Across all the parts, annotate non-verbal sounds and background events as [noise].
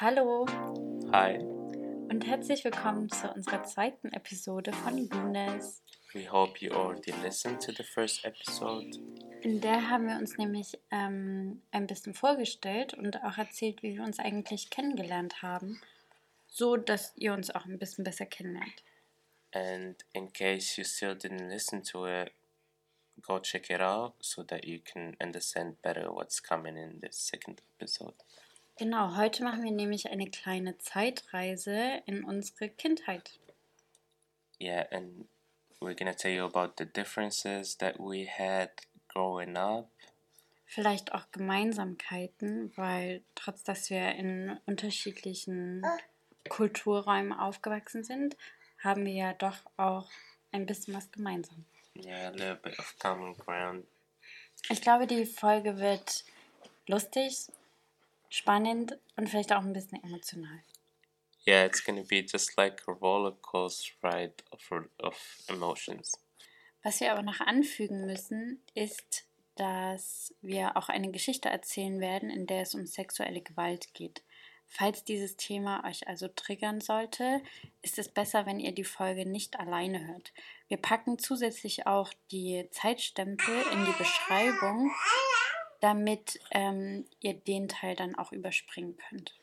Hallo Hi, und herzlich willkommen zu unserer zweiten Episode von Younes. we hope you already listened to the first episode. In der haben wir uns nämlich ähm, ein bisschen vorgestellt und auch erzählt, wie wir uns eigentlich kennengelernt haben, so dass ihr uns auch ein bisschen besser kennenlernt. And in case you still didn't listen to it, go check it out so that you can understand better what's coming in this second episode. Genau, heute machen wir nämlich eine kleine Zeitreise in unsere Kindheit. Yeah, and we're gonna tell you about the differences that we had growing up. Vielleicht auch Gemeinsamkeiten, weil trotz dass wir in unterschiedlichen Kulturräumen aufgewachsen sind, haben wir ja doch auch ein bisschen was gemeinsam. Yeah, a little bit of common ground. Ich glaube, die Folge wird lustig, spannend und vielleicht auch ein bisschen emotional. Yeah, it's gonna be just like a roller coaster ride of, of emotions. Was wir aber noch anfügen müssen, ist, dass wir auch eine Geschichte erzählen werden, in der es um sexuelle Gewalt geht. Falls dieses Thema euch also triggern sollte, ist es besser, wenn ihr die Folge nicht alleine hört. Wir packen zusätzlich auch die Zeitstempel in die Beschreibung, damit ähm, ihr den Teil dann auch überspringen könnt.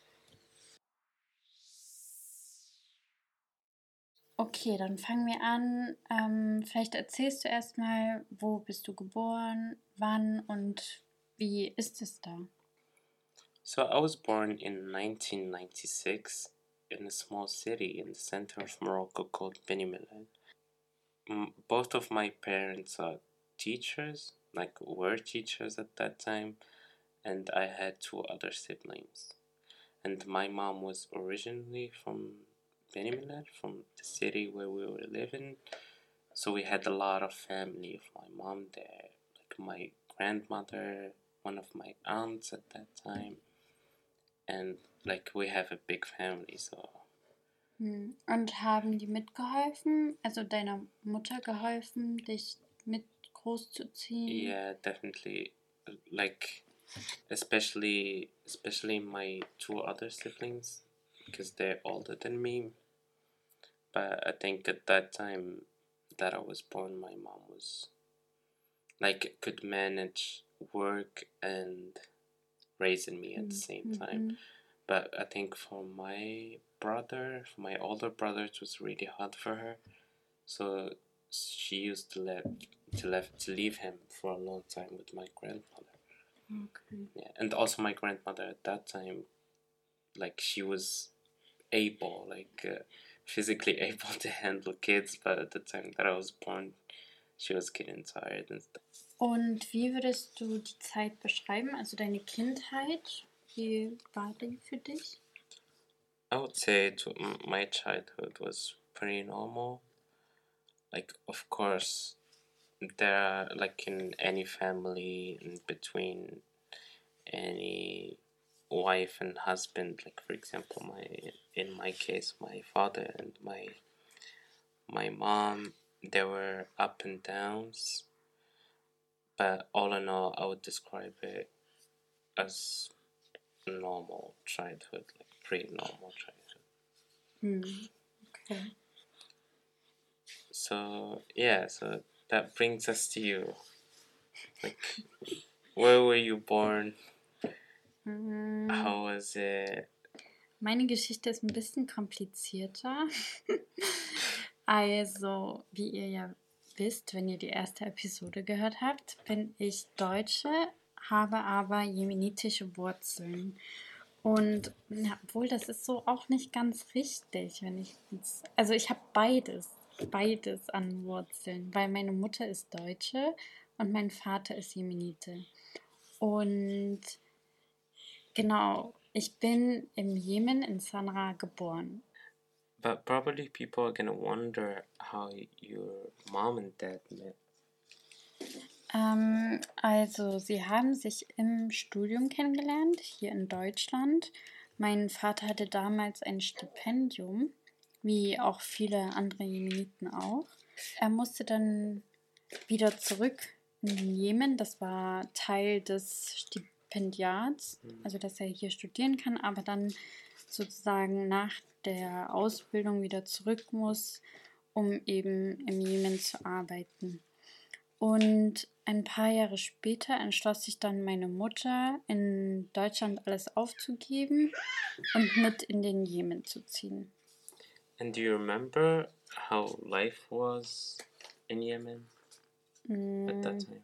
Okay, dann fangen wir an. Ähm, vielleicht erzählst du erstmal, wo bist du geboren, wann und wie ist es da? So I was born in 1996 in a small city in the center of Morocco called Beni Mellal. Both of my parents are teachers, like were teachers at that time, and I had two other siblings. And my mom was originally from Beni Mellal, from the city where we were living. So we had a lot of family of my mom there, like my grandmother, one of my aunts at that time and like we have a big family so Hm. Und haben die mitgeholfen, also deiner Mutter geholfen, dich mit yeah definitely like especially especially my two other siblings because they're older than me but i think at that time that i was born my mom was like could manage work and raising me at the same time Mhm. but I think for my brother, for my older brother, it was really hard for her. So she used to let to left to leave him for a long time with my grandmother. Okay. Yeah, and also my grandmother at that time, like she was able, like uh, physically [laughs] able to handle kids, but at the time that I was born, she was getting tired and stuff. Und wie würdest du die Zeit beschreiben, also deine Kindheit? Wie war die für dich? I would say to my childhood was pretty normal. Like, of course, there are like in any family, in between any wife and husband. Like, for example, my in my case, my father and my my mom, there were up and downs. But all in all, I would describe it as normal childhood, like pretty normal childhood. Hm. Okay. So yeah, so that brings us to you. Like, where were you born? Hm. How was it? Meine Geschichte ist ein bisschen komplizierter. also, wie ihr ja wisst, wenn ihr die erste Episode gehört habt, bin ich Deutsche, habe aber jemenitische Wurzeln. Und na, obwohl das ist so auch nicht ganz richtig, wenn ich also ich habe beides, beides an Wurzeln, weil meine Mutter ist Deutsche und mein Vater ist Jemenite. Und genau, ich bin im Jemen in Sanaa geboren. But probably people are gonna wonder how your mom and dad met. Ähm, also, sie haben sich im Studium kennengelernt, hier in Deutschland. Mein Vater hatte damals ein Stipendium, wie auch viele andere Jemeniten auch. Er musste dann wieder zurück in den Jemen. Das war Teil des Stipendiats, also dass er hier studieren kann. Aber dann sozusagen nach der Ausbildung wieder zurück muss, um eben im Jemen zu arbeiten. Und ein paar Jahre später entschloss sich dann meine Mutter, in Deutschland alles aufzugeben und mit in den Jemen zu ziehen. And do you remember how life was in Yemen at that Mm, time?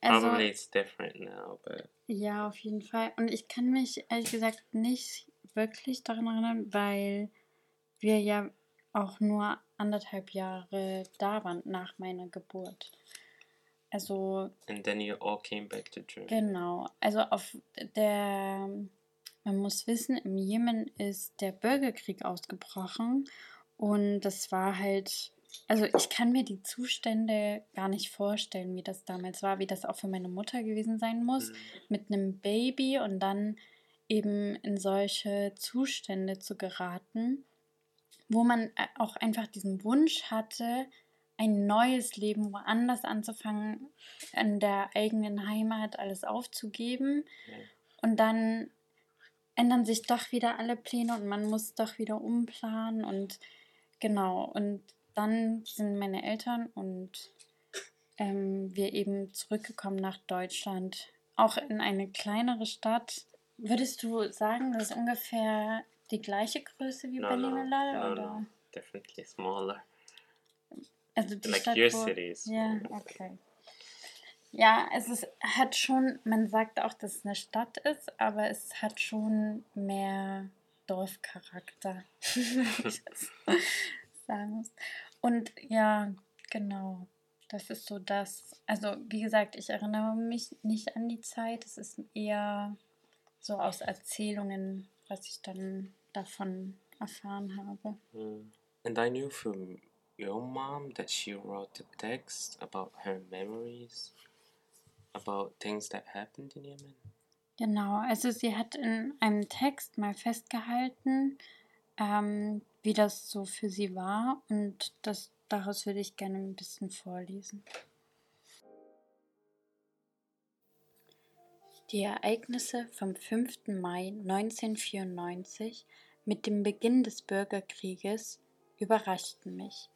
Also, Probably it's different now, but ja, auf jeden Fall. Und ich kann mich ehrlich gesagt nicht wirklich daran erinnern, weil wir ja auch nur anderthalb Jahre da waren nach meiner Geburt. Also and then you all came back to Germany. Genau, also auf der, man muss wissen, im Jemen ist der Bürgerkrieg ausgebrochen und das war halt, also ich kann mir die Zustände gar nicht vorstellen, wie das damals war, wie das auch für meine Mutter gewesen sein muss, Mm. mit einem Baby und dann eben in solche Zustände zu geraten, wo man äh, auch einfach diesen Wunsch hatte, ein neues Leben woanders anzufangen, in der eigenen Heimat alles aufzugeben. Ja. Und dann ändern sich doch wieder alle Pläne und man muss doch wieder umplanen. Und genau, und dann sind meine Eltern und ähm, wir eben zurückgekommen nach Deutschland, auch in eine kleinere Stadt. Würdest du sagen, das ist ungefähr die gleiche Größe wie No, Beni no, no, oder? no, definitely smaller. Also die Like Stadt, your is Ja, smaller. okay. Ja, es ist, hat schon, man sagt auch, dass es eine Stadt ist, aber es hat schon mehr Dorfcharakter. [laughs] Und ja, genau, das ist so das. Also, wie gesagt, ich erinnere mich nicht an die Zeit. Es ist eher so aus Erzählungen, was ich dann davon erfahren habe. Mm. And I knew from your mom that she wrote a text about her memories about things that happened in Yemen. Genau, also sie hat in einem Text mal festgehalten, ähm, wie das so für sie war und das, daraus würde ich gerne ein bisschen vorlesen. Die Ereignisse vom 5. Mai 1994 mit dem Beginn des Bürgerkrieges überraschten mich.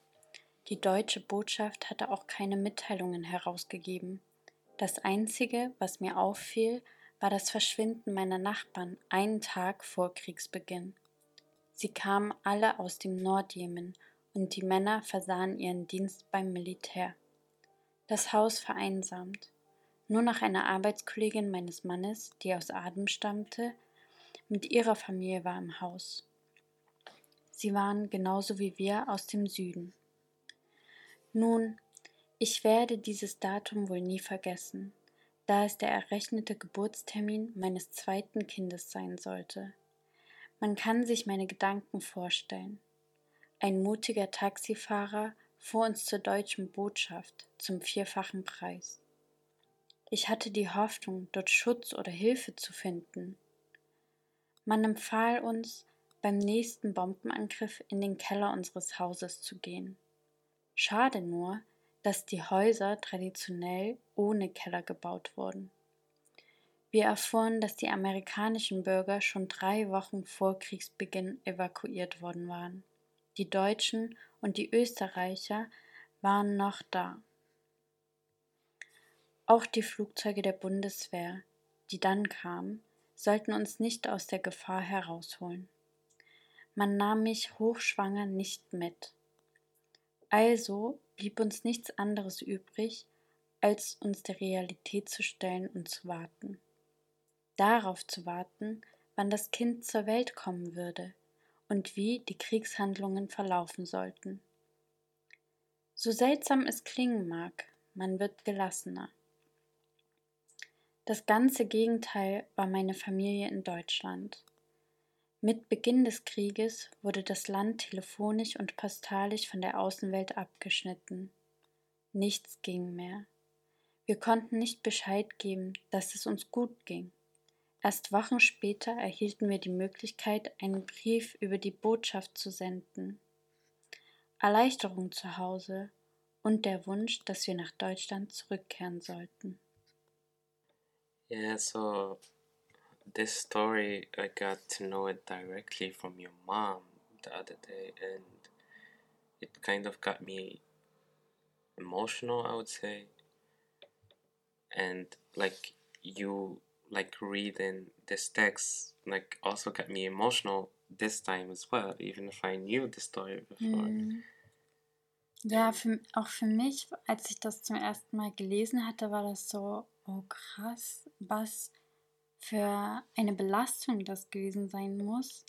Die deutsche Botschaft hatte auch keine Mitteilungen herausgegeben. Das Einzige, was mir auffiel, war das Verschwinden meiner Nachbarn einen Tag vor Kriegsbeginn. Sie kamen alle aus dem Nordjemen und die Männer versahen ihren Dienst beim Militär. Das Haus vereinsamt. Nur noch eine Arbeitskollegin meines Mannes, die aus Aden stammte, mit ihrer Familie war im Haus. Sie waren genauso wie wir aus dem Süden. Nun, ich werde dieses Datum wohl nie vergessen, da es der errechnete Geburtstermin meines zweiten Kindes sein sollte. Man kann sich meine Gedanken vorstellen. Ein mutiger Taxifahrer fuhr uns zur deutschen Botschaft zum vierfachen Preis. Ich hatte die Hoffnung, dort Schutz oder Hilfe zu finden. Man empfahl uns, beim nächsten Bombenangriff in den Keller unseres Hauses zu gehen. Schade nur, dass die Häuser traditionell ohne Keller gebaut wurden. Wir erfuhren, dass die amerikanischen Bürger schon drei Wochen vor Kriegsbeginn evakuiert worden waren. Die Deutschen und die Österreicher waren noch da. Auch die Flugzeuge der Bundeswehr, die dann kamen, sollten uns nicht aus der Gefahr herausholen. Man nahm mich hochschwanger nicht mit. Also blieb uns nichts anderes übrig, als uns der Realität zu stellen und zu warten. Darauf zu warten, wann das Kind zur Welt kommen würde und wie die Kriegshandlungen verlaufen sollten. So seltsam es klingen mag, man wird gelassener. Das ganze Gegenteil war meine Familie in Deutschland. Mit Beginn des Krieges wurde das Land telefonisch und postalisch von der Außenwelt abgeschnitten. Nichts ging mehr. Wir konnten nicht Bescheid geben, dass es uns gut ging. Erst Wochen später erhielten wir die Möglichkeit, einen Brief über die Botschaft zu senden. Erleichterung zu Hause und der Wunsch, dass wir nach Deutschland zurückkehren sollten. Yeah, so this story, I got to know it directly from your mom the other day, and it kind of got me emotional, I would say. And like you, like reading this text, like also got me emotional this time as well, even if I knew the story before. Mhm. Ja, für, auch für mich, als ich das zum ersten Mal gelesen hatte, war das so, oh krass, was für eine Belastung das gewesen sein muss.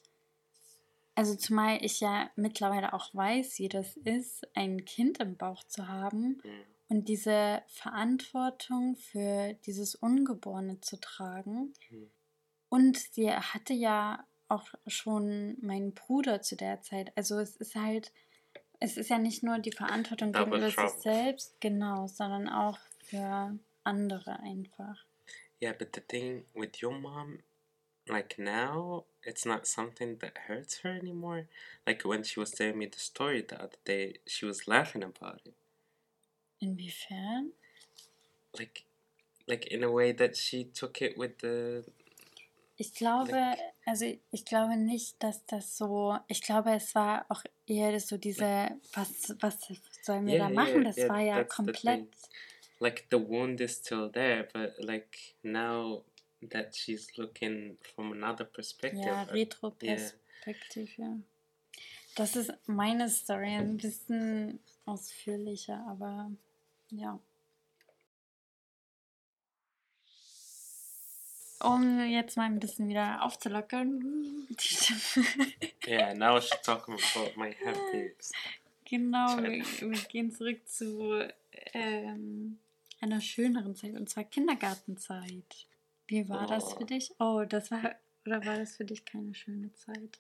Also zumal ich ja mittlerweile auch weiß, wie das ist, ein Kind im Bauch zu haben und diese Verantwortung für dieses Ungeborene zu tragen. Mhm. Und sie hatte ja auch schon meinen Bruder zu der Zeit. Also es ist halt, es ist ja nicht nur die Verantwortung gegenüber sich selbst, genau, sondern auch für andere einfach. Yeah, but the thing with your mom, like now, it's not something that hurts her anymore. Like when she was telling me the story the other day, she was laughing about it. Inwiefern? Like, like in a way that she took it with the. Ich glaube, also ich glaube nicht, dass das so, ich glaube, es war auch eher so diese, was, was sollen wir Yeah, da machen? yeah, Das yeah, war ja komplett. Like the wound is still there, but like now that she's looking from another perspective. ja, uh, Retro-Perspektive. Das ist meine Story, ein bisschen ausführlicher, aber ja. Um jetzt mal ein bisschen wieder aufzulockern. yeah, [laughs] now she's talking about my happy. Genau, wir, wir gehen zurück zu ähm, einer schöneren Zeit, und zwar Kindergartenzeit. Wie war das Oh. für dich? Oh, das war, oder war das für dich keine schöne Zeit?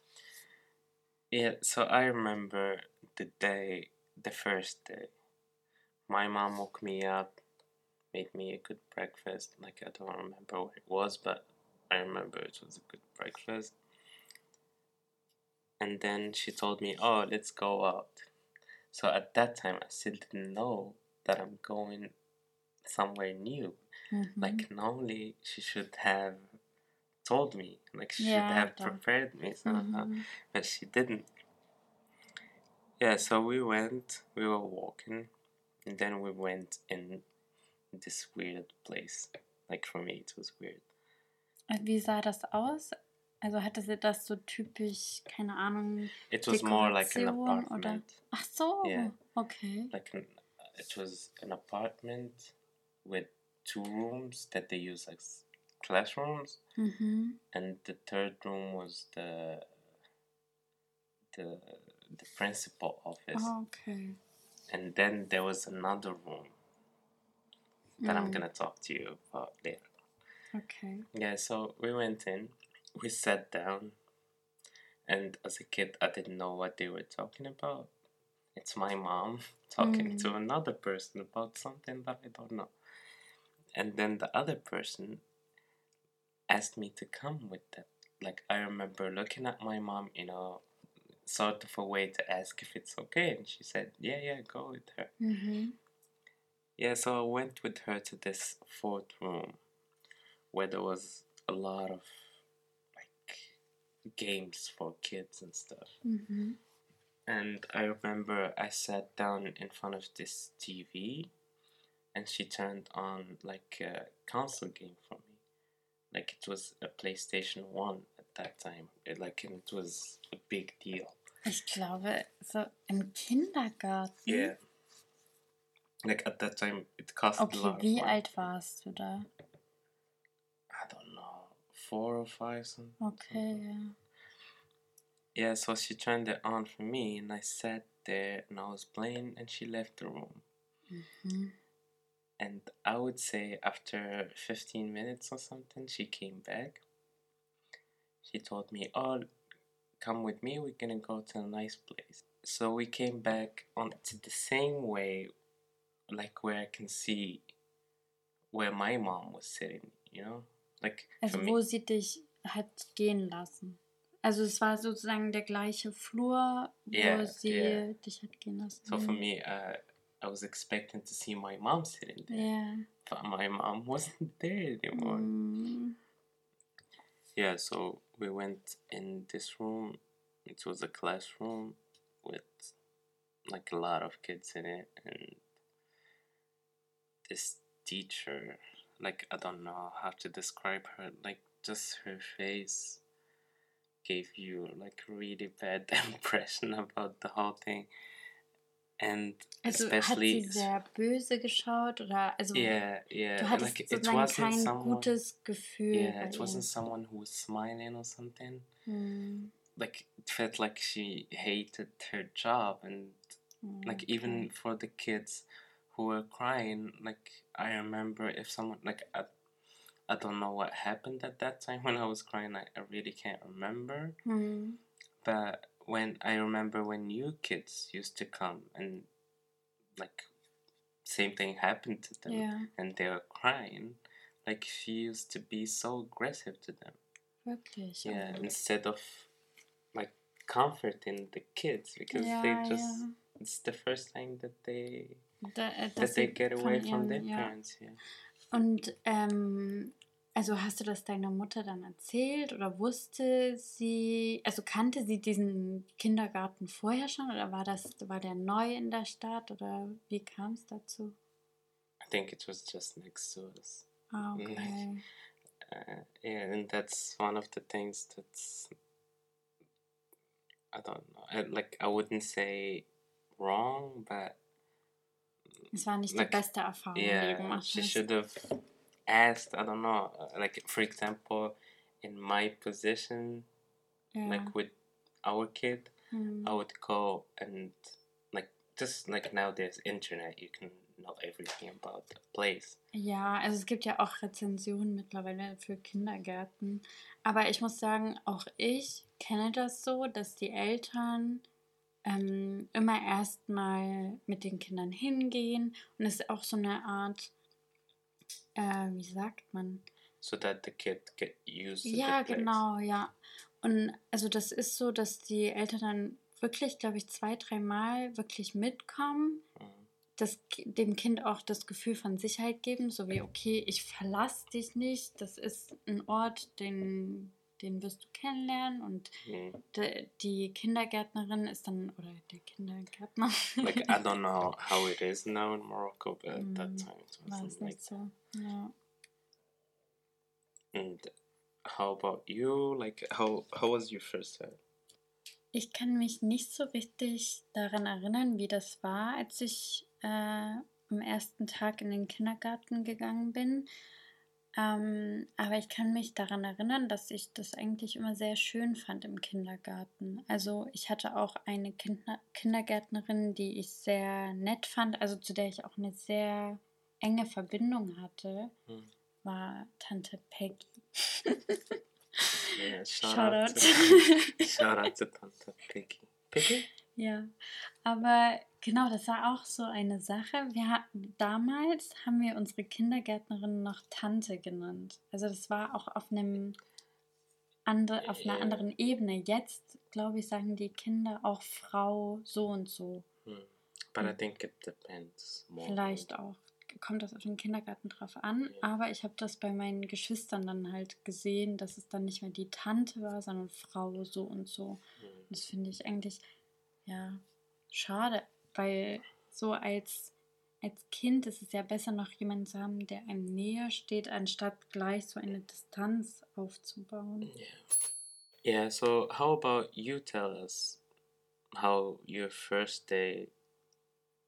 Yeah, so I remember the day, the first day. My mom woke me up, made me a good breakfast. Like, I don't remember what it was, but I remember it was a good breakfast. And then she told me, Oh, let's go out. So at that time, I still didn't know that I'm going somewhere new. Mhm. Like, normally, she should have told me, like, she Yeah, should have prepared me somehow Mhm. but she didn't. Yeah, so we went, we were walking, and then we went in this weird place. Like for me, it was weird. Und Wie sah das aus? Also hatte sie das so typisch, keine Ahnung, It was more like an Dekoration oder? apartment. Ach so, Yeah. okay. Like an, it was an apartment with two rooms that they use as classrooms, Mhm. and the third room was the the the principal office, Oh, okay. and then there was another room that I'm Mm, gonna talk to you about later. Okay. Yeah, so we went in, we sat down, and as a kid, I didn't know what they were talking about. It's my mom [laughs] talking to another person about something that I don't know. And then the other person asked me to come with them. Like, I remember looking at my mom, you know, sort of a way to ask if it's okay, and she said, Yeah, yeah, go with her. Mhm. Yeah, so I went with her to this fourth room where there was a lot of like games for kids and stuff. Mhm. And I remember I sat down in front of this TV and she turned on like a console game for me. Like it was a PlayStation 1 at that time. It, like and it was a big deal. Ich glaube, so im Kindergarten. Yeah. Like at that time it cost a Okay, lot wie alt warst du da? I don't know, four or five something. Okay, ja. Yeah, so she turned it on for me, and I sat there and I was playing, and she left the room. Mhm. And I would say after 15 minutes or something, she came back. She told me, Oh, come with me, we're gonna go to a nice place. So we came back on to the same way, like where I can see where my mom was sitting, you know? Like, Also wo sie dich hat gehen lassen. Also es war sozusagen der gleiche Flur, wo Yeah, sie yeah. dich hat gehen lassen. so for me, uh, I was expecting to see my mom sitting there. Ja. But my mom [laughs] wasn't there anymore. Mm. Yeah, so we went in this room. It was a classroom with like a lot of kids in it, and this teacher, like I don't know how to describe her, like just her face gave you like really bad [laughs] impression about the whole thing. And Also hat especially sie sehr böse geschaut oder also yeah, yeah, du hattest like it sozusagen wasn't kein someone gutes Gefühl Yeah, it wasn't someone who was smiling or something. Hm. Like it felt like she hated her job and mm, like even for the kids who were crying, like I remember if someone like I, I don't know what happened at that time when I was crying, I, I really can't remember. Hm. But when I remember when new kids used to come and like same thing happened to them Ja, and they were crying, like she used to be so aggressive to them. wirklich. Yeah, instead of like comforting the kids because Ja, they just ja. it's the first time that they Da, äh, that they get away from ihren, their parents. Yeah. Und ähm, also hast du das deiner Mutter dann erzählt oder wusste sie, also kannte sie diesen Kindergarten vorher schon oder war das, war der neu in der Stadt oder wie kam es dazu? I think it was just next to us. Ah, Nice. [laughs] okay. Uh, yeah, and that's one of the things that's I don't know. I, like I wouldn't say wrong, but Es war nicht Like, die beste Erfahrung, die du yeah, gemacht she hast. should have asked. I don't know. uh, Like for example, in my position, Ja. like with our kid, hm. I would go and like just like now there's internet, you can know everything about the place. Ja, also es gibt ja auch Rezensionen mittlerweile für Kindergärten. Aber ich muss sagen, auch ich kenne das so, dass die Eltern ähm, immer erstmal mit den Kindern hingehen und es ist auch so eine Art, äh, wie sagt man? So that the kid get used to Ja, the genau, ja. Und also das ist so, dass die Eltern dann wirklich, glaube ich, zwei, dreimal wirklich mitkommen Mhm. das, dem Kind auch das Gefühl von Sicherheit geben, so wie, okay, ich verlasse dich nicht, das ist ein Ort, den, den wirst du kennenlernen und Mhm. de, die Kindergärtnerin ist dann, oder der Kindergärtner, Like I don't know [laughs] how it is now in Morocco, but at that Mm, time it war wasn't es like nicht so. Ja. And how about you? Like how how was your first time? Ich kann mich nicht so richtig daran erinnern, wie das war, als ich äh, am ersten Tag in den Kindergarten gegangen bin. Ähm, aber ich kann mich daran erinnern, dass ich das eigentlich immer sehr schön fand im Kindergarten. Also ich hatte auch eine Kinder Kindergärtnerin, die ich sehr nett fand, also zu der ich auch eine sehr enge Verbindung hatte, Hm. war Tante Peggy. [laughs] Yeah, shout, Shoutout. out to shout out to Tante Piggy. Piggy? Ja, aber genau, das war auch so eine Sache. Wir ha damals haben wir unsere Kindergärtnerin noch Tante genannt. Also das war auch auf einem andere, auf einer Ja. anderen Ebene. Jetzt, glaube ich, sagen die Kinder auch Frau so und so. Hmm. But I think it depends more. Vielleicht auch. Kommt das auf den Kindergarten drauf an. Ja. Aber ich habe das bei meinen Geschwistern dann halt gesehen, dass es dann nicht mehr die Tante war, sondern Frau so und so. Hmm. Das finde ich eigentlich, ja, schade, weil so als, als Kind ist es ja besser, noch jemanden zu haben, der einem näher steht, anstatt gleich so eine Distanz aufzubauen. Yeah. Yeah, so how about you tell us how your first day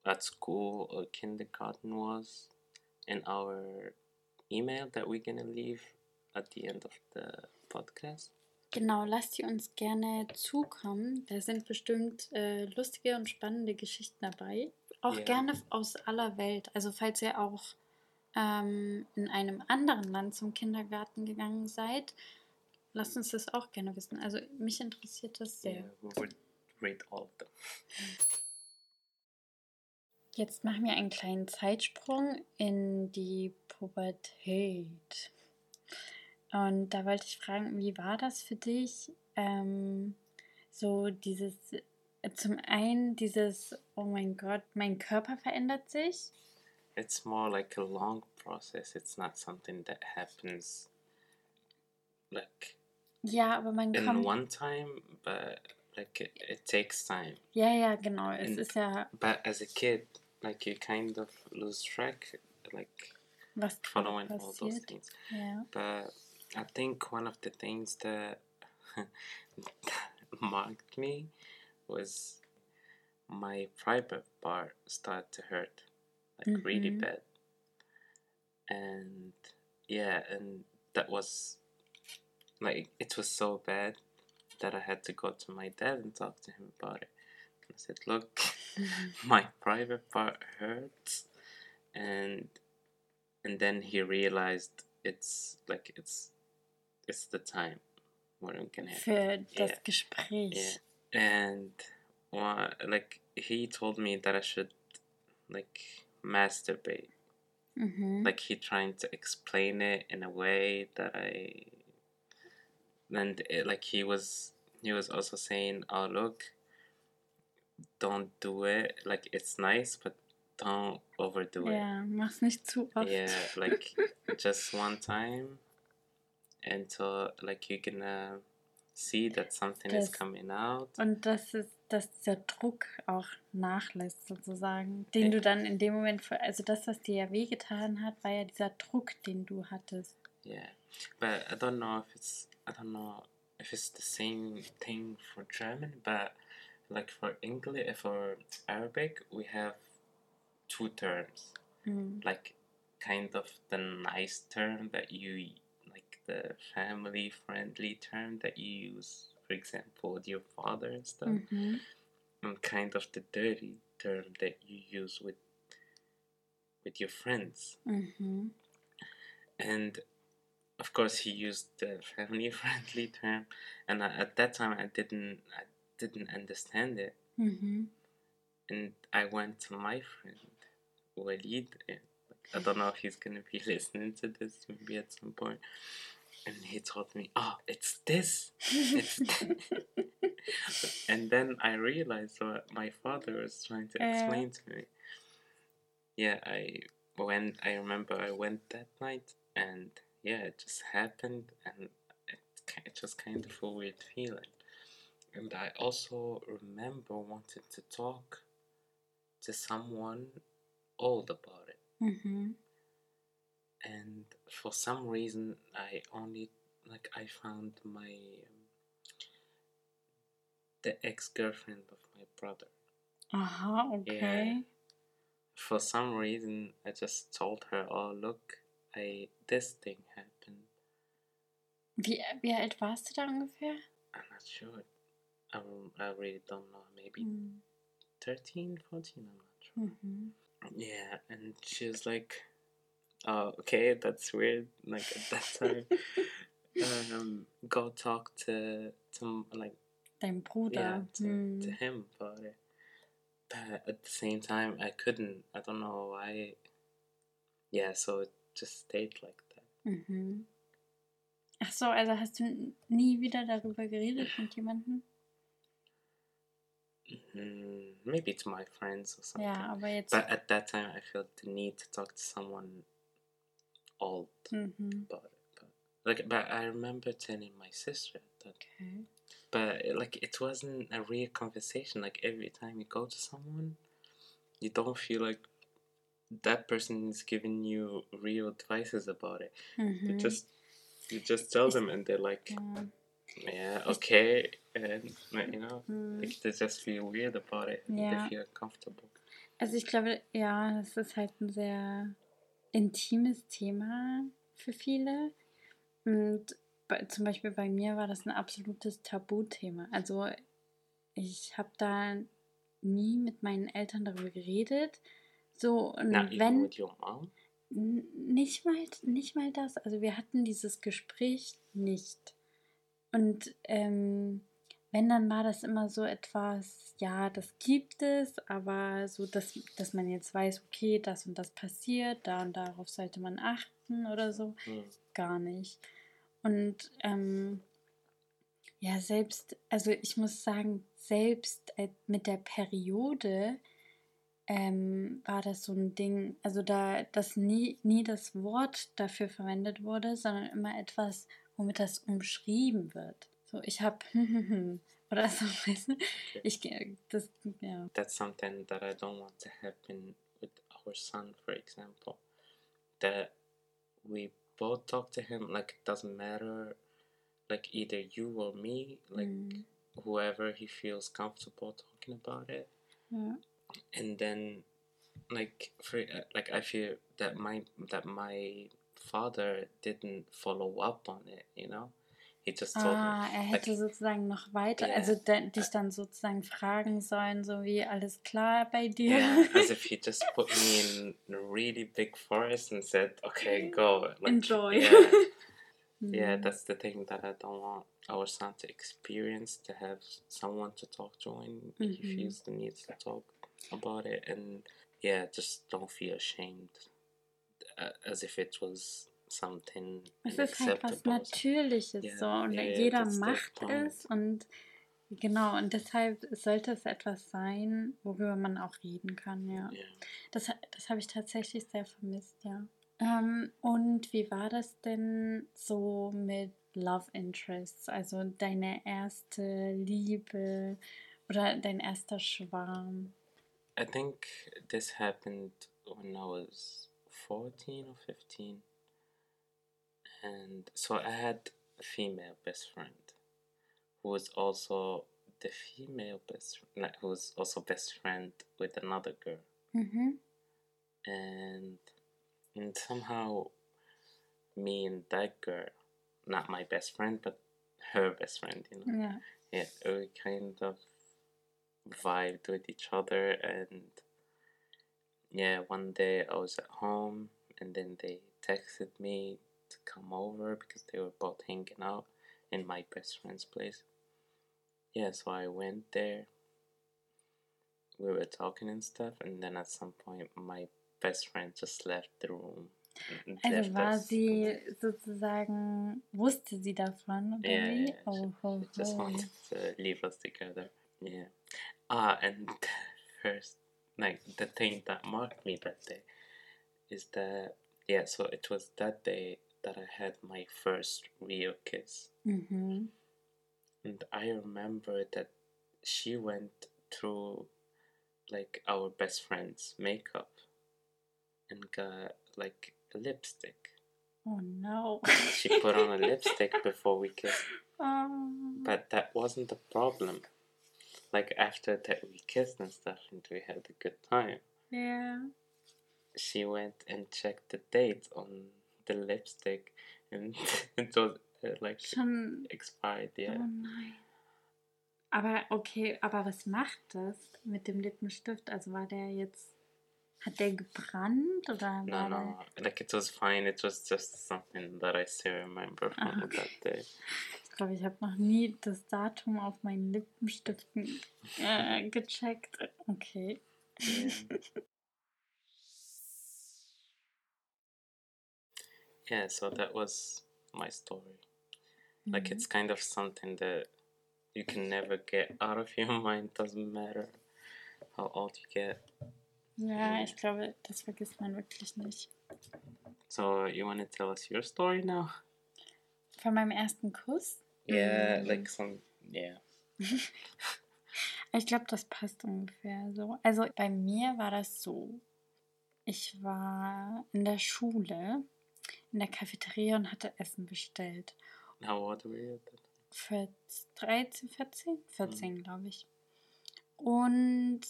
at school or kindergarten was in our email that we're gonna leave at the end of the podcast? Genau, lasst ihr uns gerne zukommen. Da sind bestimmt äh, lustige und spannende Geschichten dabei. Auch Ja. gerne aus aller Welt. Also falls ihr auch ähm, in einem anderen Land zum Kindergarten gegangen seid, lasst uns das auch gerne wissen. Also mich interessiert das sehr. Yeah, we would read all of them. Jetzt machen wir einen kleinen Zeitsprung in die Pubertät. Und da wollte ich fragen, wie war das für dich? Ähm, so dieses, zum einen dieses, oh mein Gott, mein Körper verändert sich. It's more like a long process. It's not something that happens like Ja, aber man in kommt. one time, but like it, it takes time. Ja, ja, genau. Es And- ist ja But as a kid, like you kind of lose track, like was following all those passiert. things. Ja. But I think one of the things that, [laughs] that marked me was my private part started to hurt, like really Mhm. bad. And yeah, and that was like it was so bad that I had to go to my dad and talk to him about it. I said, "Look, [laughs] my private part hurts," and and then he realized it's like it's it's the time when I'm gonna Für das Yeah. Gespräch. yeah and well, like he told me that I should like masturbate Mhm. like he trying to explain it in a way that I and it, like he was he was also saying oh look don't do it like it's nice but don't overdo it ja, mach's nicht zu oft. yeah like [laughs] just one time until like you're gonna see that something is Das- coming out Und das ist, dass dieser Druck auch nachlässt, sozusagen, den du dann in dem Moment, also das, was dir ja wehgetan hat, war ja dieser Druck, den du hattest. Yeah, but I don't know if it's I don't know if it's the same thing for German, but like for English for Arabic we have two terms. Mhm. Like kind of the nice term that you the family friendly term that you use, for example, with your father and stuff, Mhm. and kind of the dirty term that you use with with your friends. Mhm. and of course he used the family [laughs] friendly term and I, at that time i didn't i didn't understand it Mhm. and i went to my friend walid i don't know if he's gonna be [laughs] listening to this maybe at some point and he told me oh it's this. It's [laughs] and then i realized what my father was trying to explain to me. Yeah i went i remember i went that night and yeah it just happened and it, it just kind of a weird feeling. And i also remember wanting to talk to someone old about it. Mhm. And for some reason i only like i found my um, the ex-girlfriend of my brother Aha, okay. for some reason i just told her oh look i this thing happened Wie, wie alt warst du da ungefähr? i'm not sure i, I really don't know maybe Mhm. 13 14 i'm not sure Mhm. yeah and she was like oh okay that's weird like at that time um go talk to to like Dein Bruder. yeah, to, Mhm. to him about it. But at the same time, I couldn't. I don't know why. Yeah, so it just stayed like that. Mhm. Ach so, also hast du nie wieder darüber geredet mit jemandem? Mm, maybe to my friends or something. Jetzt. But at that time, I felt the need to talk to someone old Mhm. about it. But, like, but I remember telling my sister that. Okay. But like, it wasn't a real conversation. Like every time you go to someone, you don't feel like that person is giving you real advices about it. You Mhm. just you just tell them and they're like, Ja. yeah, okay, and you know, Mhm. like, they just feel weird about it. Ja. They feel uncomfortable. Also ich glaube, ja, das ist halt ein sehr intimes Thema für viele. Und bei, zum Beispiel bei mir war das ein absolutes Tabuthema. Also ich habe da nie mit meinen Eltern darüber geredet. So, und even wenn, with your mom. N- Nicht mal, nicht mal das. Also wir hatten dieses Gespräch nicht. Und ähm, wenn, dann war das immer so etwas, ja, das gibt es, aber so, dass, dass man jetzt weiß, okay, das und das passiert, da und darauf sollte man achten oder so. Hmm. Gar nicht. Und ähm, ja, selbst, also ich muss sagen, selbst äh, mit der Periode ähm, war das so ein Ding, also da, dass nie, nie das Wort dafür verwendet wurde, sondern immer etwas, womit das umschrieben wird. So, ich habe [laughs] oder so, [laughs] weißt du? Ich, das, ja. That's something that I don't want to happen with our son, for example. That we both talk to him like it doesn't matter, like either you or me, like Mm. whoever he feels comfortable talking about it. Ja. and then like for like I feel that my that my father didn't follow up on it, you know. He just told Ah, er hätte like sozusagen noch weiter, Yeah. also de, dich dann sozusagen fragen sollen, so wie alles klar bei dir. yeah, [laughs] as if he just put me in a really big forest and said, "Okay, go." Like, Enjoy. Yeah, [laughs] yeah, Mhm. that's the thing that I don't want our son to experience to have someone to talk to when he Mhm. feels the need to talk about it and yeah just don't feel ashamed uh, as if it was something Es ist halt was. Natürliches Ja, so und ja, jeder macht es und genau und deshalb sollte es etwas sein, worüber man auch reden kann, ja. yeah Das, das habe ich tatsächlich sehr vermisst, ja. Ähm, und wie war das denn so mit Love Interests? Also deine erste Liebe oder dein erster Schwarm? I think this happened when I was 14 or 15 and so I had a female best friend who was also the female best like, who was also best friend with another girl Mhm. and and somehow me and that girl not my best friend but her best friend you know Ja. yeah we kind of vibed with each other and yeah one day i was at home and then they texted me to come over because they were both hanging out in my best friend's place yeah so i went there we were talking and stuff and then at some point my best friend just left the room and Also war sie sozusagen, wusste sie davon oder Yeah, wie? yeah, Oh, ho, She just ho. wanted to leave us together. Yeah. Ah, and [laughs] first, like the thing that marked me that day is that yeah. So it was that day that I had my first real kiss, Mhm. and I remember that she went through like our best friend's makeup and got like a lipstick. Oh no. She put on a lipstick [laughs] before we kissed. Oh. But that wasn't the problem. Like after that we kissed and stuff and we had a good time. Yeah. She went and checked the date on the lipstick and [laughs] it was uh, like Schon. expired, Oh yeah. nein. Aber okay, aber was macht das mit dem Lippenstift? Also war der jetzt. Hat der gebrannt oder No, war no, like it was fine. It was just something that I still remember from Ah, okay. that day. der. Ich glaube, ich habe noch nie das Datum auf meinen Lippenstiften äh, gecheckt. Okay. Yeah. Yeah, so that was my story. Like Mhm. it's kind of something that you can never get out of your [laughs] mind. Doesn't matter how old you get. Ja, ich glaube, das vergisst man wirklich nicht. So you want to tell us your story now? Von meinem ersten Kuss? Yeah, Mm. like some yeah. [laughs] Ich glaube, das passt ungefähr so. Also bei mir war das so. Ich war in der Schule, in der Cafeteria und hatte Essen bestellt. How old were you? then? Für 13, 14? 14, glaube ich. Und,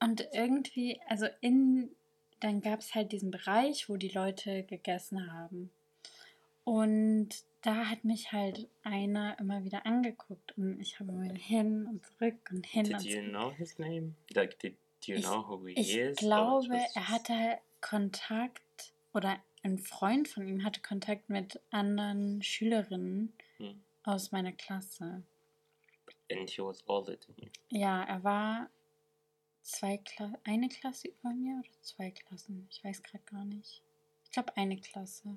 und irgendwie, also in, dann gab es halt diesen Bereich, wo die Leute gegessen haben. Und da hat mich halt einer immer wieder angeguckt und ich habe mal hin und zurück und hin Did und you zurück. know his name? Like did do you Ich- know who he Ich is? or glaube, er hatte Kontakt oder ein Freund von ihm hatte Kontakt mit anderen Schülerinnen Hmm. aus meiner Klasse. And he was older than you. Ja, er war zwei Kla eine Klasse über mir oder zwei Klassen. Ich weiß gerade gar nicht. Ich glaube eine Klasse.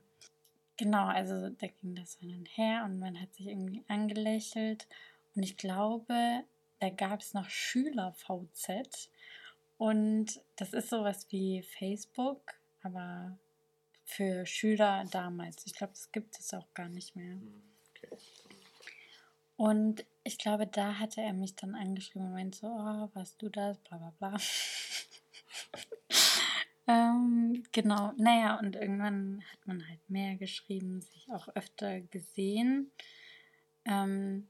Genau, also da ging das hin und her und man hat sich irgendwie angelächelt. Und ich glaube, da gab es noch Schüler-VZ. Und das ist sowas wie Facebook, aber für Schüler damals. Ich glaube, das gibt es auch gar nicht mehr. Hm, Okay. Und ich glaube, da hatte er mich dann angeschrieben und meinte so, oh, warst du das, bla bla bla. [laughs] ähm, genau, naja, und irgendwann hat man halt mehr geschrieben, sich auch öfter gesehen. Ähm,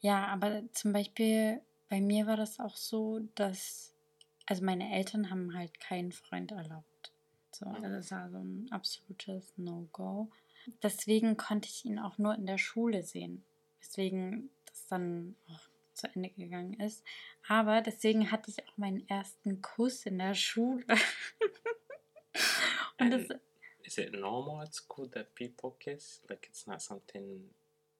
ja, aber zum Beispiel bei mir war das auch so, dass, also meine Eltern haben halt keinen Freund erlaubt. So, also das war so ein absolutes No-Go. Deswegen konnte ich ihn auch nur in der Schule sehen. Weswegen das dann auch zu Ende gegangen ist. Aber deswegen hatte ich auch meinen ersten Kuss in der Schule. [laughs] Und das, And is it normal at school that people kiss? Like it's not something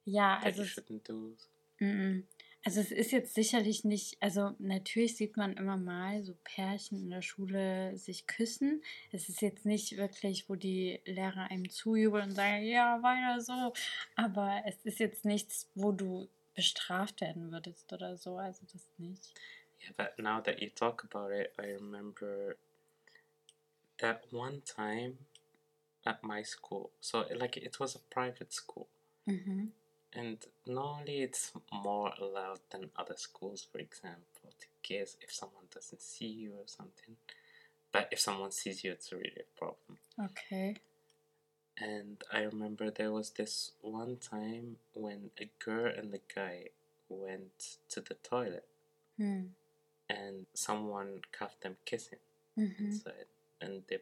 ja, that also you shouldn't do? mm, also es ist jetzt sicherlich nicht, also natürlich sieht man immer mal so Pärchen in der Schule sich küssen. Es ist jetzt nicht wirklich, wo die Lehrer einem zujubeln und sagen, ja, weiter so. Aber es ist jetzt nichts, wo du bestraft werden würdest oder so. Also das nicht. Yeah, but now that you talk about it, I remember that one time at my school. So like it was a private school. Mhm. And normally it's more allowed than other schools, for example, to kiss if someone doesn't see you or something. But if someone sees you, it's really a problem. Okay. And I remember there was this one time when a girl and a guy went to the toilet Hm. and someone caught them kissing Mhm. inside and they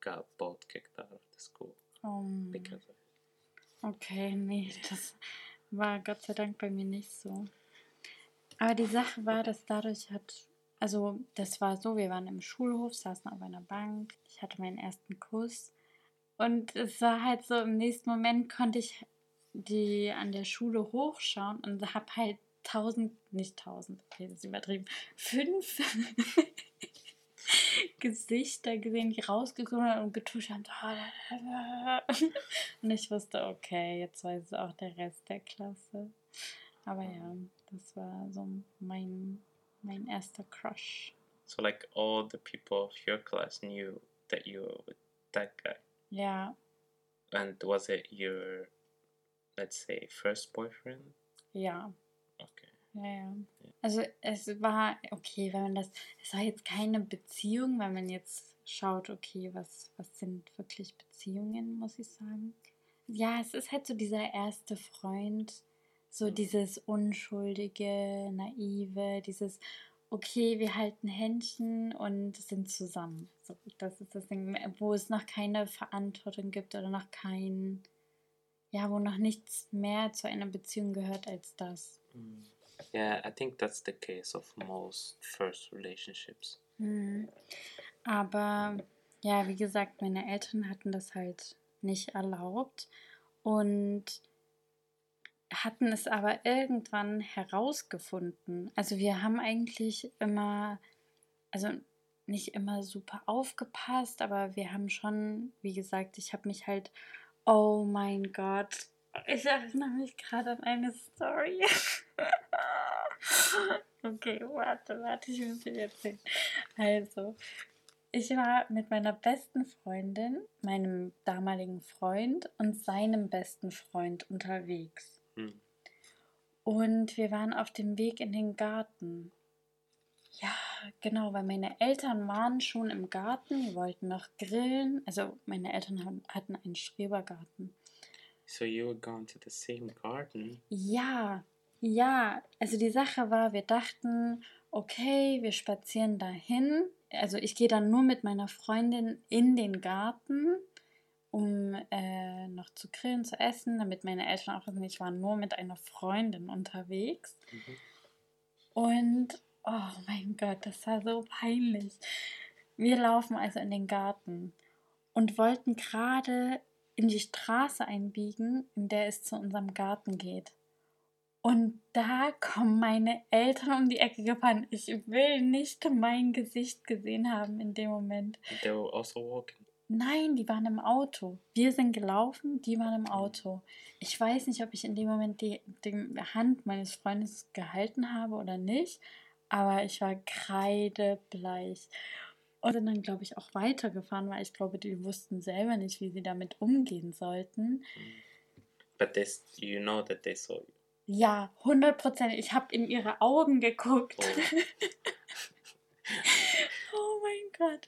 got both kicked out of the school Mann. because of it. Okay, nee, das war Gott sei Dank bei mir nicht so. Aber die Sache war, dass dadurch hat, also das war so, wir waren im Schulhof, saßen auf einer Bank, ich hatte meinen ersten Kuss und es war halt so, im nächsten Moment konnte ich die an der Schule hochschauen und habe halt tausend, nicht tausend, okay, das ist übertrieben, fünf [laughs] Gesichter gesehen, die rausgekommen sind und getuscht haben. [laughs] Und ich wusste, okay, jetzt weiß es auch der Rest der Klasse. Aber ja, das war so mein, mein erster Crush. So like all the people of your class knew that you were with that guy. Ja, And was it your let's say first boyfriend? ja, Okay. Ja, ja. Also es war, okay, wenn man das, es war jetzt keine Beziehung, wenn man jetzt schaut, okay, was, was sind wirklich Beziehungen, muss ich sagen. Ja, es ist halt so dieser erste Freund, so Mhm. dieses unschuldige, naive, dieses, okay, wir halten Händchen und sind zusammen. So, das ist das Ding, wo es noch keine Verantwortung gibt oder noch kein, ja, wo noch nichts mehr zu einer Beziehung gehört als das. Mm. Yeah, I think that's the case of most first relationships. Mhm. Aber ja, wie gesagt, meine Eltern hatten das halt nicht erlaubt und hatten es aber irgendwann herausgefunden. Also wir haben eigentlich immer, also nicht immer super aufgepasst, aber wir haben schon, wie gesagt, ich habe mich halt, oh mein Gott, ich erinnere mich gerade an eine Story. [laughs] okay, warte, warte, ich muss dir erzählen. Also, ich war mit meiner besten Freundin, meinem damaligen Freund und seinem besten Freund unterwegs. Mm. Und wir waren auf dem Weg in den Garten. Ja, genau, weil meine Eltern waren schon im Garten, die wollten noch grillen. Also meine Eltern hatten einen Schrebergarten. So you were going to the same garden? Ja, ja, also die Sache war, wir dachten, okay, wir spazieren dahin. Also ich gehe dann nur mit meiner Freundin in den Garten, um äh, noch zu grillen, zu essen, damit meine Eltern auch wissen, ich war nur mit einer Freundin unterwegs. Mhm. Und, oh mein Gott, das war so peinlich. Wir laufen also in den Garten und wollten gerade in die Straße einbiegen, in der es zu unserem Garten geht. Und da kommen meine Eltern um die Ecke gefahren. Ich will nicht mein Gesicht gesehen haben in dem Moment. They were also walking. Nein, die waren im Auto. Wir sind gelaufen, die waren im Auto. Ich weiß nicht, ob ich in dem Moment die, die Hand meines Freundes gehalten habe oder nicht, aber ich war kreidebleich. Und dann, glaube ich, auch weitergefahren, weil ich glaube, die wussten selber nicht, wie sie damit umgehen sollten. But they, you know that they saw you. Ja, 100 Prozent. Ich habe in ihre Augen geguckt. Oh. [laughs] oh mein Gott.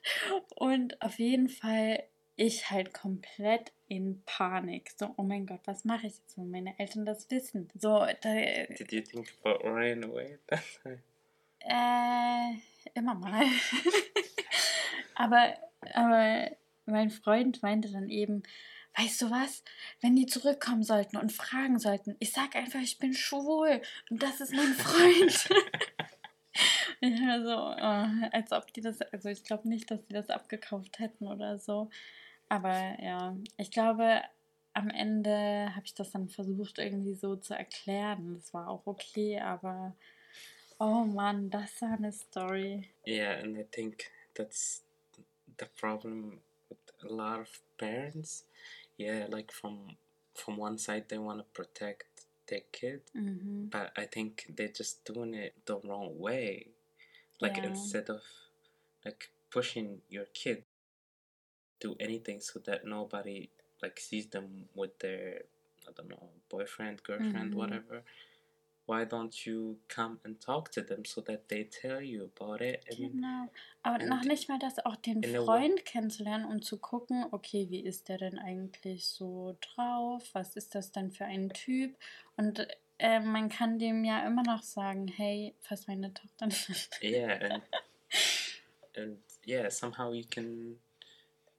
Und auf jeden Fall, ich halt komplett in Panik. So, oh mein Gott, was mache ich jetzt, wenn meine Eltern das wissen? So, da, Did you think about running away at that time? Äh, immer mal. [laughs] aber, aber mein Freund meinte dann eben, weißt du was, wenn die zurückkommen sollten und fragen sollten, ich sag einfach, ich bin schwul und das ist mein Freund. [laughs] [laughs] ich war so, oh, als ob die das, also ich glaube nicht, dass die das abgekauft hätten oder so. Aber ja, ich glaube, am Ende habe ich das dann versucht irgendwie so zu erklären. Das war auch okay, aber oh man, that's a Story. Yeah, and I think that's the problem with a lot of parents. Yeah, like from from one side they want to protect their kid, Mhm. but I think they're just doing it the wrong way. Like Yeah. instead of like pushing your kid do anything so that nobody like sees them with their I don't know boyfriend, girlfriend, Mhm. whatever. Why don't you come and talk to them so that they tell you about it? And Genau. Aber noch nicht mal das, auch den Freund kennenzulernen und zu gucken, okay, wie ist der denn eigentlich so drauf? Was ist das denn für ein Typ? Und äh, man kann dem ja immer noch sagen, hey, fass meine Tochter nicht. [laughs] yeah and and yeah somehow you can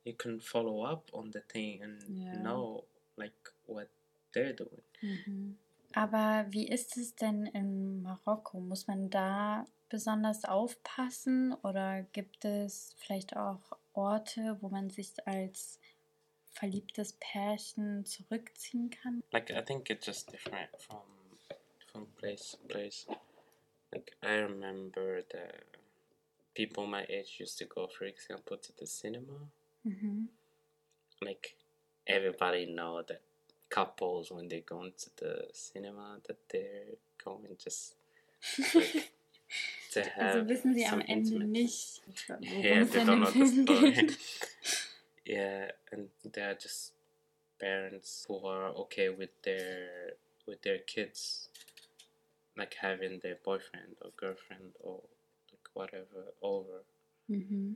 you can follow up on the thing and Yeah. know like what they're doing Mhm. Aber wie ist es denn in Marokko? Muss man da besonders aufpassen oder gibt es vielleicht auch Orte, wo man sich als verliebtes Pärchen zurückziehen kann? like i think it's just different from from place to place like i remember that people my age used to go for example to the cinema Mhm. like everybody know that couples when they go into the cinema that they're going just like [laughs] to have Also wissen sie am Ende intimate- nicht, [laughs] yeah they don't know the story. [laughs] yeah and they're just parents who are okay with their with their kids like having their boyfriend or girlfriend or like whatever over. Mhm.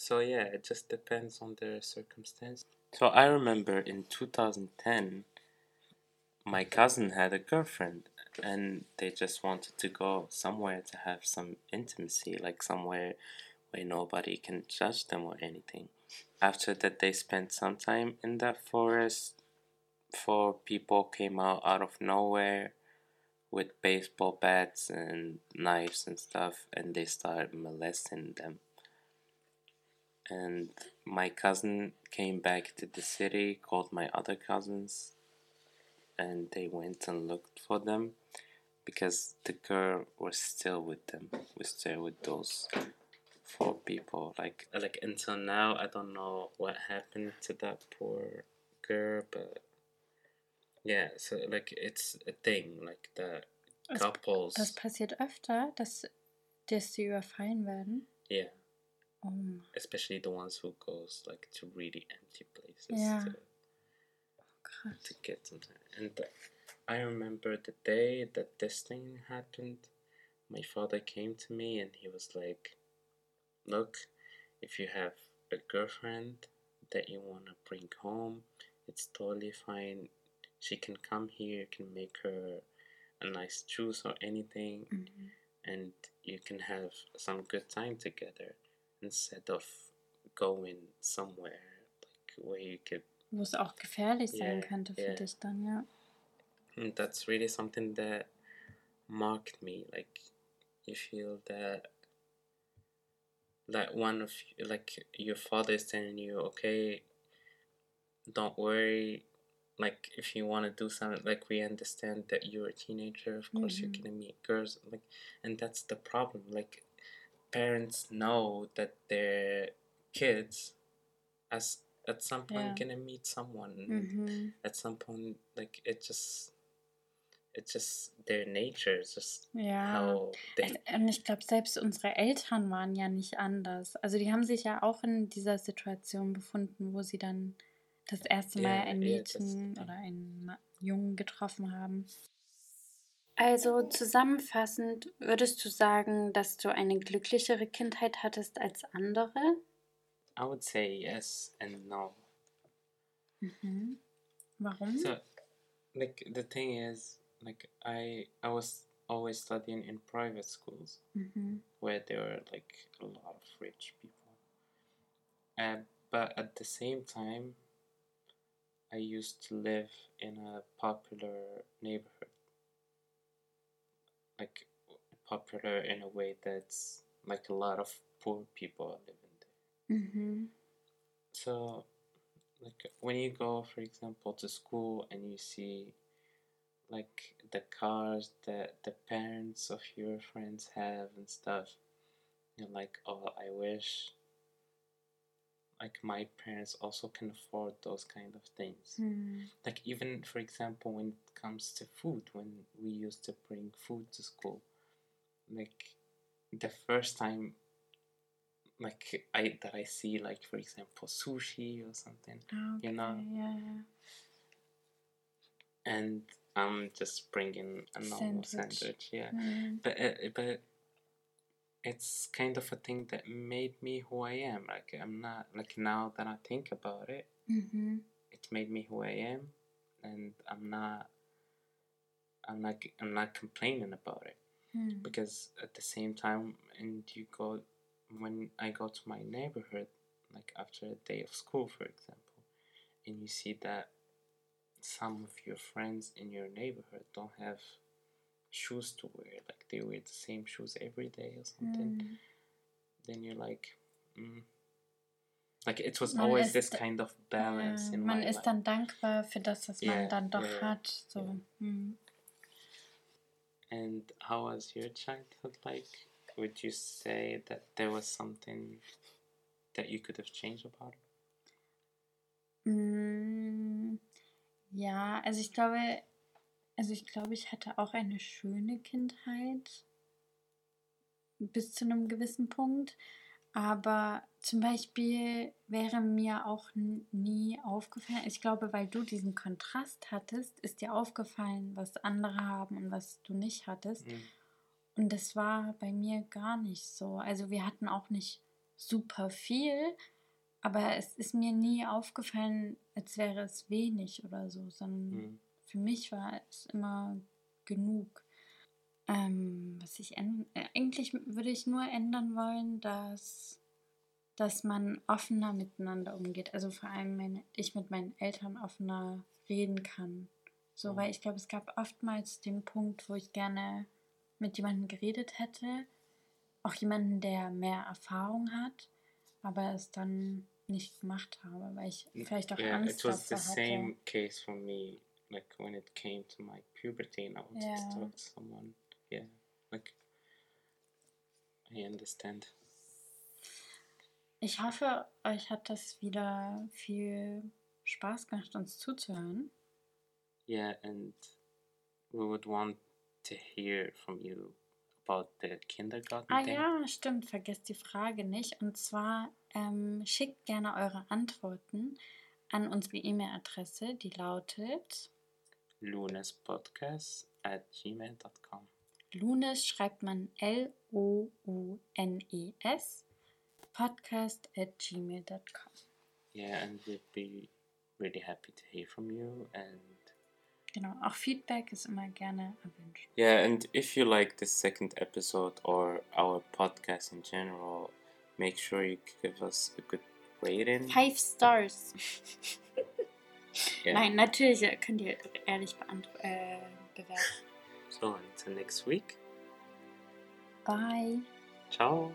So yeah, it just depends on the circumstance. So I remember in 2010, my cousin had a girlfriend, and they just wanted to go somewhere to have some intimacy, like somewhere where nobody can judge them or anything. After that, they spent some time in that forest. Four people came out out of nowhere with baseball bats and knives and stuff, and they started molesting them and my cousin came back to the city, called my other cousins, and they went and looked for them because the girl was still with them, was still with those four people. Like like until now, I don't know what happened to that poor girl, but yeah, so like it's a thing, like the couples, Das passiert öfter, dass, dass sie überfallen werden. yeah. Oh. especially the ones who goes like to really empty places Yeah. to, Krass. to get something. And uh, I remember the day that this thing happened. My father came to me and he was like, "Look, if you have a girlfriend that you want to bring home, it's totally fine. She can come here. You can make her a nice juice or anything, Mhm. and you can have some good time together instead of going somewhere like where you could Wo es auch gefährlich sein Yeah, könnte für yeah. dich dann, ja. and that's really something that marked me like you feel that that one of you, like your father is telling you okay don't worry like if you want to do something like we understand that you're a teenager of course Mhm. you're gonna meet girls like and that's the problem like parents know that their kids as at some point Yeah. gonna meet someone Mhm. at some point like it just it's just their nature. It's just Ja. how they. Und ich glaube, selbst unsere Eltern waren ja nicht anders. Also die haben sich ja auch in dieser Situation befunden, wo sie dann das erste Mal Ja, ein ja, das- Mädchen oder einen Jungen getroffen haben. Also zusammenfassend, würdest du sagen, dass du eine glücklichere Kindheit hattest als andere? I would say yes and no. Mhm. Warum? So, like the thing is, like I I was always studying in private schools Mhm. where there were like a lot of rich people. Uh, but at the same time, I used to live in a popular neighborhood. Like popular in a way that's like a lot of poor people are living there. Mhm. So, like when you go, for example, to school and you see like the cars that the parents of your friends have and stuff, you're like, oh, I wish like my parents also can afford those kind of things. Mhm. Like even for example, when it comes to food, when we used to bring food to school, like the first time like I that I see like for example sushi or something Okay, know. ja, ja. and I'm just bringing a normal Sandwich. sandwich, yeah Mhm. but uh, but it's kind of a thing that made me who I am like I'm not like now that I think about it Mhm. it made me who I am and I'm not I'm not I'm not complaining about it Mhm. because at the same time and you go when i go to my neighborhood like after a day of school for example and you see that some of your friends in your neighborhood don't have shoes to wear like they wear the same shoes every day or something Mhm. then you're like mm. like it was Man always this kind of balance Ja, in man ist life dann dankbar für das, was man Ja, dann doch ja, hat. So. Mhm. And how was your childhood like? Would you say that there was something that you could have changed about it? Mm, Ja, also ich glaube, also ich glaube, ich hatte auch eine schöne Kindheit bis zu einem gewissen Punkt. Aber zum Beispiel wäre mir auch nie aufgefallen, ich glaube, weil du diesen Kontrast hattest, ist dir aufgefallen, was andere haben und was du nicht hattest. Mm. Und das war bei mir gar nicht so. Also wir hatten auch nicht super viel, aber es ist mir nie aufgefallen, als wäre es wenig oder so, sondern Mm. Für mich war es immer genug. Ähm, was ich ändern, äh, eigentlich würde ich nur ändern wollen, dass, dass man offener miteinander umgeht. Also vor allem meine, ich mit meinen Eltern offener reden kann. So, Mhm. weil ich glaube, es gab oftmals den Punkt, wo ich gerne mit jemandem geredet hätte. Auch jemanden, der mehr Erfahrung hat, aber es dann nicht gemacht habe, weil ich vielleicht auch Yeah, Angst it was the hatte. same case for me. Like when it came to my puberty, and I wanted Yeah. to talk to someone. Yeah, like I understand. Ich hoffe, euch hat das wieder viel Spaß gemacht, uns zuzuhören. Yeah, and we would want to hear from you about the kindergarten Ah thing. ja, stimmt, vergesst die Frage nicht. Und zwar ähm, schickt gerne eure Antworten an unsere E-Mail-Adresse, die lautet lunaspodcast at gmail.com. Lunes schreibt man L-O-U-N-E-S podcast at gmail.com. Yeah, and we'd be really happy to hear from you. And Genau, auch Feedback ist immer gerne erwünscht. yeah, and if you like this second episode or our podcast in general, make sure you give us a good rating. Five Stars. [laughs] Yeah. Nein, natürlich äh, könnt ihr ehrlich äh, bewerten. So until next week. Bye. Ciao.